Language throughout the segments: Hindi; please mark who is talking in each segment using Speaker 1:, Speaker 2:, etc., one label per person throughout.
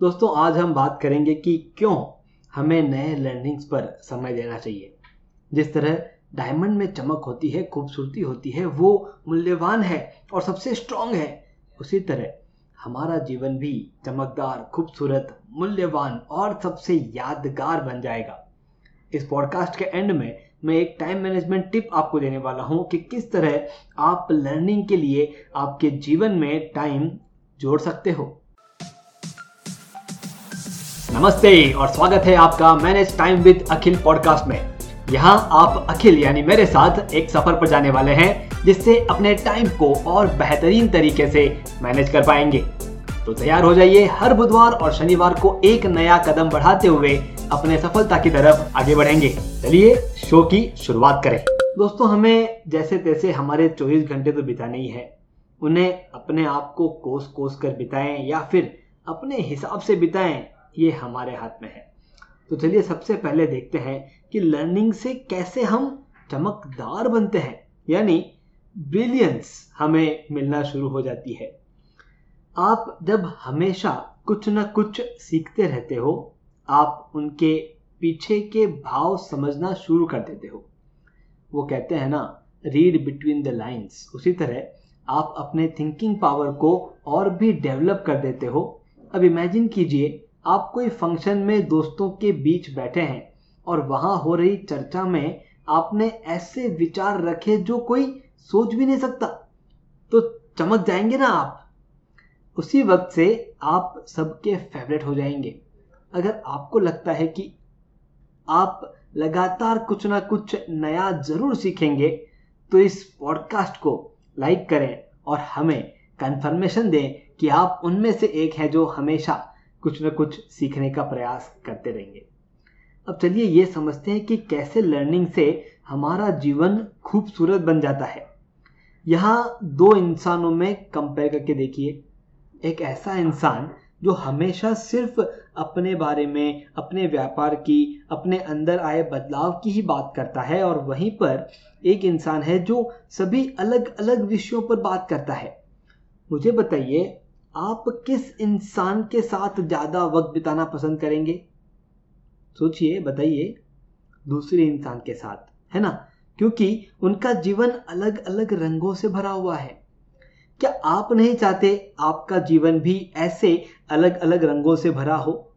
Speaker 1: दोस्तों, आज हम बात करेंगे कि क्यों हमें नए लर्निंग्स पर समय देना चाहिए। जिस तरह डायमंड में चमक होती है, खूबसूरती होती है, वो मूल्यवान है और सबसे स्ट्रांग है, उसी तरह हमारा जीवन भी चमकदार, खूबसूरत, मूल्यवान और सबसे यादगार बन जाएगा। इस पॉडकास्ट के एंड में मैं एक टाइम मैनेजमेंट टिप आपको देने वाला हूँ कि किस तरह आप लर्निंग के लिए आपके जीवन में टाइम जोड़ सकते हो। नमस्ते और स्वागत है आपका manage time with Akhil podcast में। यहाँ आप अखिल यानी मेरे साथ एक सफ़र पर जाने वाले हैं, जिससे अपने टाइम को और बेहतरीन तरीके से मैनेज कर पाएँगे। तो तैयार हो जाइए हर बुधवार और शनिवार को एक नया कदम बढ़ाते हुए अपने सफलता की तरफ़ आगे बढ़ेंगे। चलिए शो की शुरुआत करें। दोस्तों, हमें जैसे तैसे हमारे 24 घंटे तो बिताने ही है। उन्हें अपने आप को कोस कोस कर बिताएँ या फिर अपने हिसाब से बिताएँ ये हमारे हाथ में है। तो चलिए सबसे पहले देखते हैं कि लर्निंग से कैसे हम चमकदार बनते हैं। यानी ब्रिलियंस हमें मिलना शुरू हो जाती है। आप जब हमेशा कुछ न कुछ सीखते रहते हो, आप उनके पीछे के भाव समझना शुरू कर देते हो। वो कहते हैं ना रीड बिटवीन द लाइंस उसी तरह आप अपने थिंकिंग पावर को और भी डेवलप कर देते हो। अब इमेजिन कीजिए आप कोई फ़ंक्शन में दोस्तों के बीच बैठे हैं और वहाँ हो रही चर्चा में आपने ऐसे विचार रखे जो कोई सोच भी नहीं सकता। तो चमक जाएँगे ना आप? उसी वक्त से आप सबके फेवरेट हो जाएँगे। अगर आपको लगता है कि आप लगातार कुछ ना कुछ नया ज़रूर सीखेंगे तो इस पॉडकास्ट को लाइक करें और हमें कंफर्मेशन दें कि आप उनमें से एक है जो हमेशा कुछ न कुछ सीखने का प्रयास करते रहेंगे। अब चलिए ये समझते हैं कि कैसे लर्निंग से हमारा जीवन खूबसूरत बन जाता है। यहाँ दो इंसानों में कंपेयर करके देखिए। एक ऐसा इंसान जो हमेशा सिर्फ़ अपने बारे में, अपने व्यापार की, अपने अंदर आए बदलाव की ही बात करता है और वहीं पर एक इंसान है जो सभी अलग अलग विषयों पर बात करता है। मुझे बताइए आप किस इंसान के साथ ज़्यादा वक्त बिताना पसंद करेंगे? सोचिए, बताइए दूसरे इंसान के साथ, है ना? क्योंकि उनका जीवन अलग अलग रंगों से भरा हुआ है। क्या आप नहीं चाहते आपका जीवन भी ऐसे अलग अलग रंगों से भरा हो?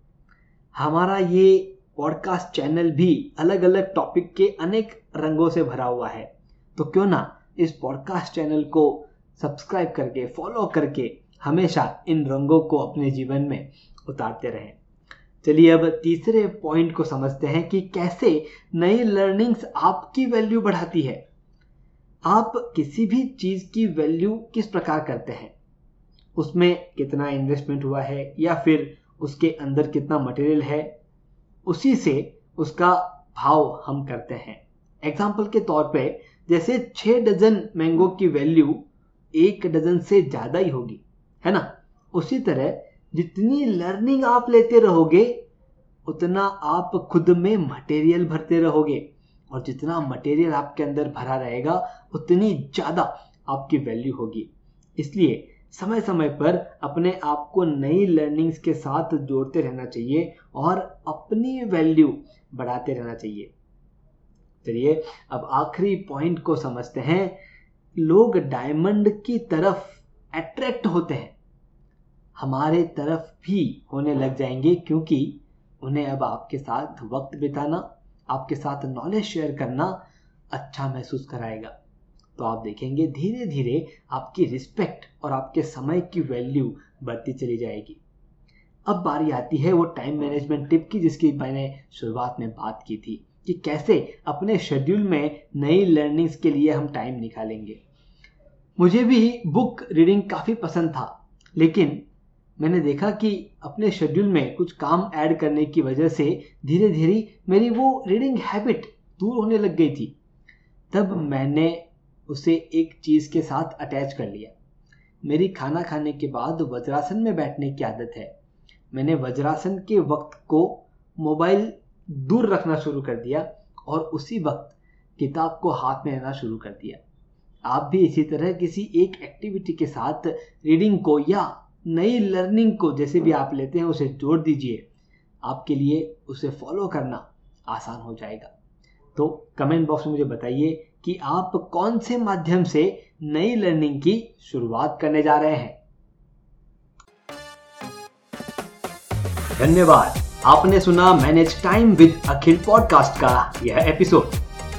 Speaker 1: हमारा ये पॉडकास्ट चैनल भी अलग अलग टॉपिक के अनेक रंगों से भरा हुआ है। तो क्यों ना इस पॉडकास्ट चैनल को सब्सक्राइब करके फॉलो करके हमेशा इन रंगों को अपने जीवन में उतारते रहें। चलिए अब तीसरे पॉइंट को समझते हैं कि कैसे नई लर्निंग्स आपकी वैल्यू बढ़ाती है। आप किसी भी चीज़ की वैल्यू किस प्रकार करते हैं? उसमें कितना इन्वेस्टमेंट हुआ है या फिर उसके अंदर कितना मटेरियल है? उसी से उसका भाव हम करते हैं। एग्ज़ाम्पल के तौर पे जैसे छह डजन मैंगो की वैल्यू एक डजन से ज़्यादा ही होगी। है ना? उसी तरह जितनी लर्निंग आप लेते रहोगे, उतना आप खुद में मटेरियल भरते रहोगे। और जितना मटेरियल आपके अंदर भरा रहेगा, उतनी ज़्यादा आपकी वैल्यू होगी। इसलिए समय समय पर अपने आप को नई लर्निंग्स के साथ जोड़ते रहना चाहिए और अपनी वैल्यू बढ़ाते रहना चाहिए। चलिए, अब आखिरी पॉइंट को समझते हैं। लोग डायमंड की तरफ़ अट्रैक्ट होते हैं। हमारे तरफ़ भी होने लग जाएँगे क्योंकि उन्हें अब आपके साथ वक्त बिताना, आपके साथ नॉलेज शेयर करना अच्छा महसूस कराएगा। तो आप देखेंगे धीरे धीरे आपकी रिस्पेक्ट और आपके समय की वैल्यू बढ़ती चली जाएगी। अब बारी आती है वो टाइम मैनेजमेंट टिप की, जिसकी मैंने शुरुआत में बात की थी कि कैसे अपने शेड्यूल में नई लर्निंग्स के लिए हम टाइम निकालेंगे। मुझे भी बुक रीडिंग काफ़ी पसंद था, लेकिन मैंने देखा कि अपने शेड्यूल में कुछ काम ऐड करने की वजह से धीरे धीरे मेरी वो रीडिंग हैबिट दूर होने लग गई थी। तब मैंने उसे एक चीज़ के साथ अटैच कर लिया। मेरी खाना खाने के बाद वज्रासन में बैठने की आदत है। मैंने वज्रासन के वक्त को मोबाइल दूर रखना शुरू कर दिया और उसी वक्त किताब को हाथ में लेना शुरू कर दिया। आप भी इसी तरह किसी एक एक्टिविटी के साथ रीडिंग को या नई लर्निंग को जैसे भी आप लेते हैं, उसे जोड़ दीजिए। आपके लिए उसे फॉलो करना आसान हो जाएगा। तो कमेंट बॉक्स में मुझे बताइए कि आप कौन से माध्यम से नई लर्निंग की शुरुआत करने जा रहे हैं। धन्यवाद। आपने सुना manage time with Akhil podcast का यह एपिसोड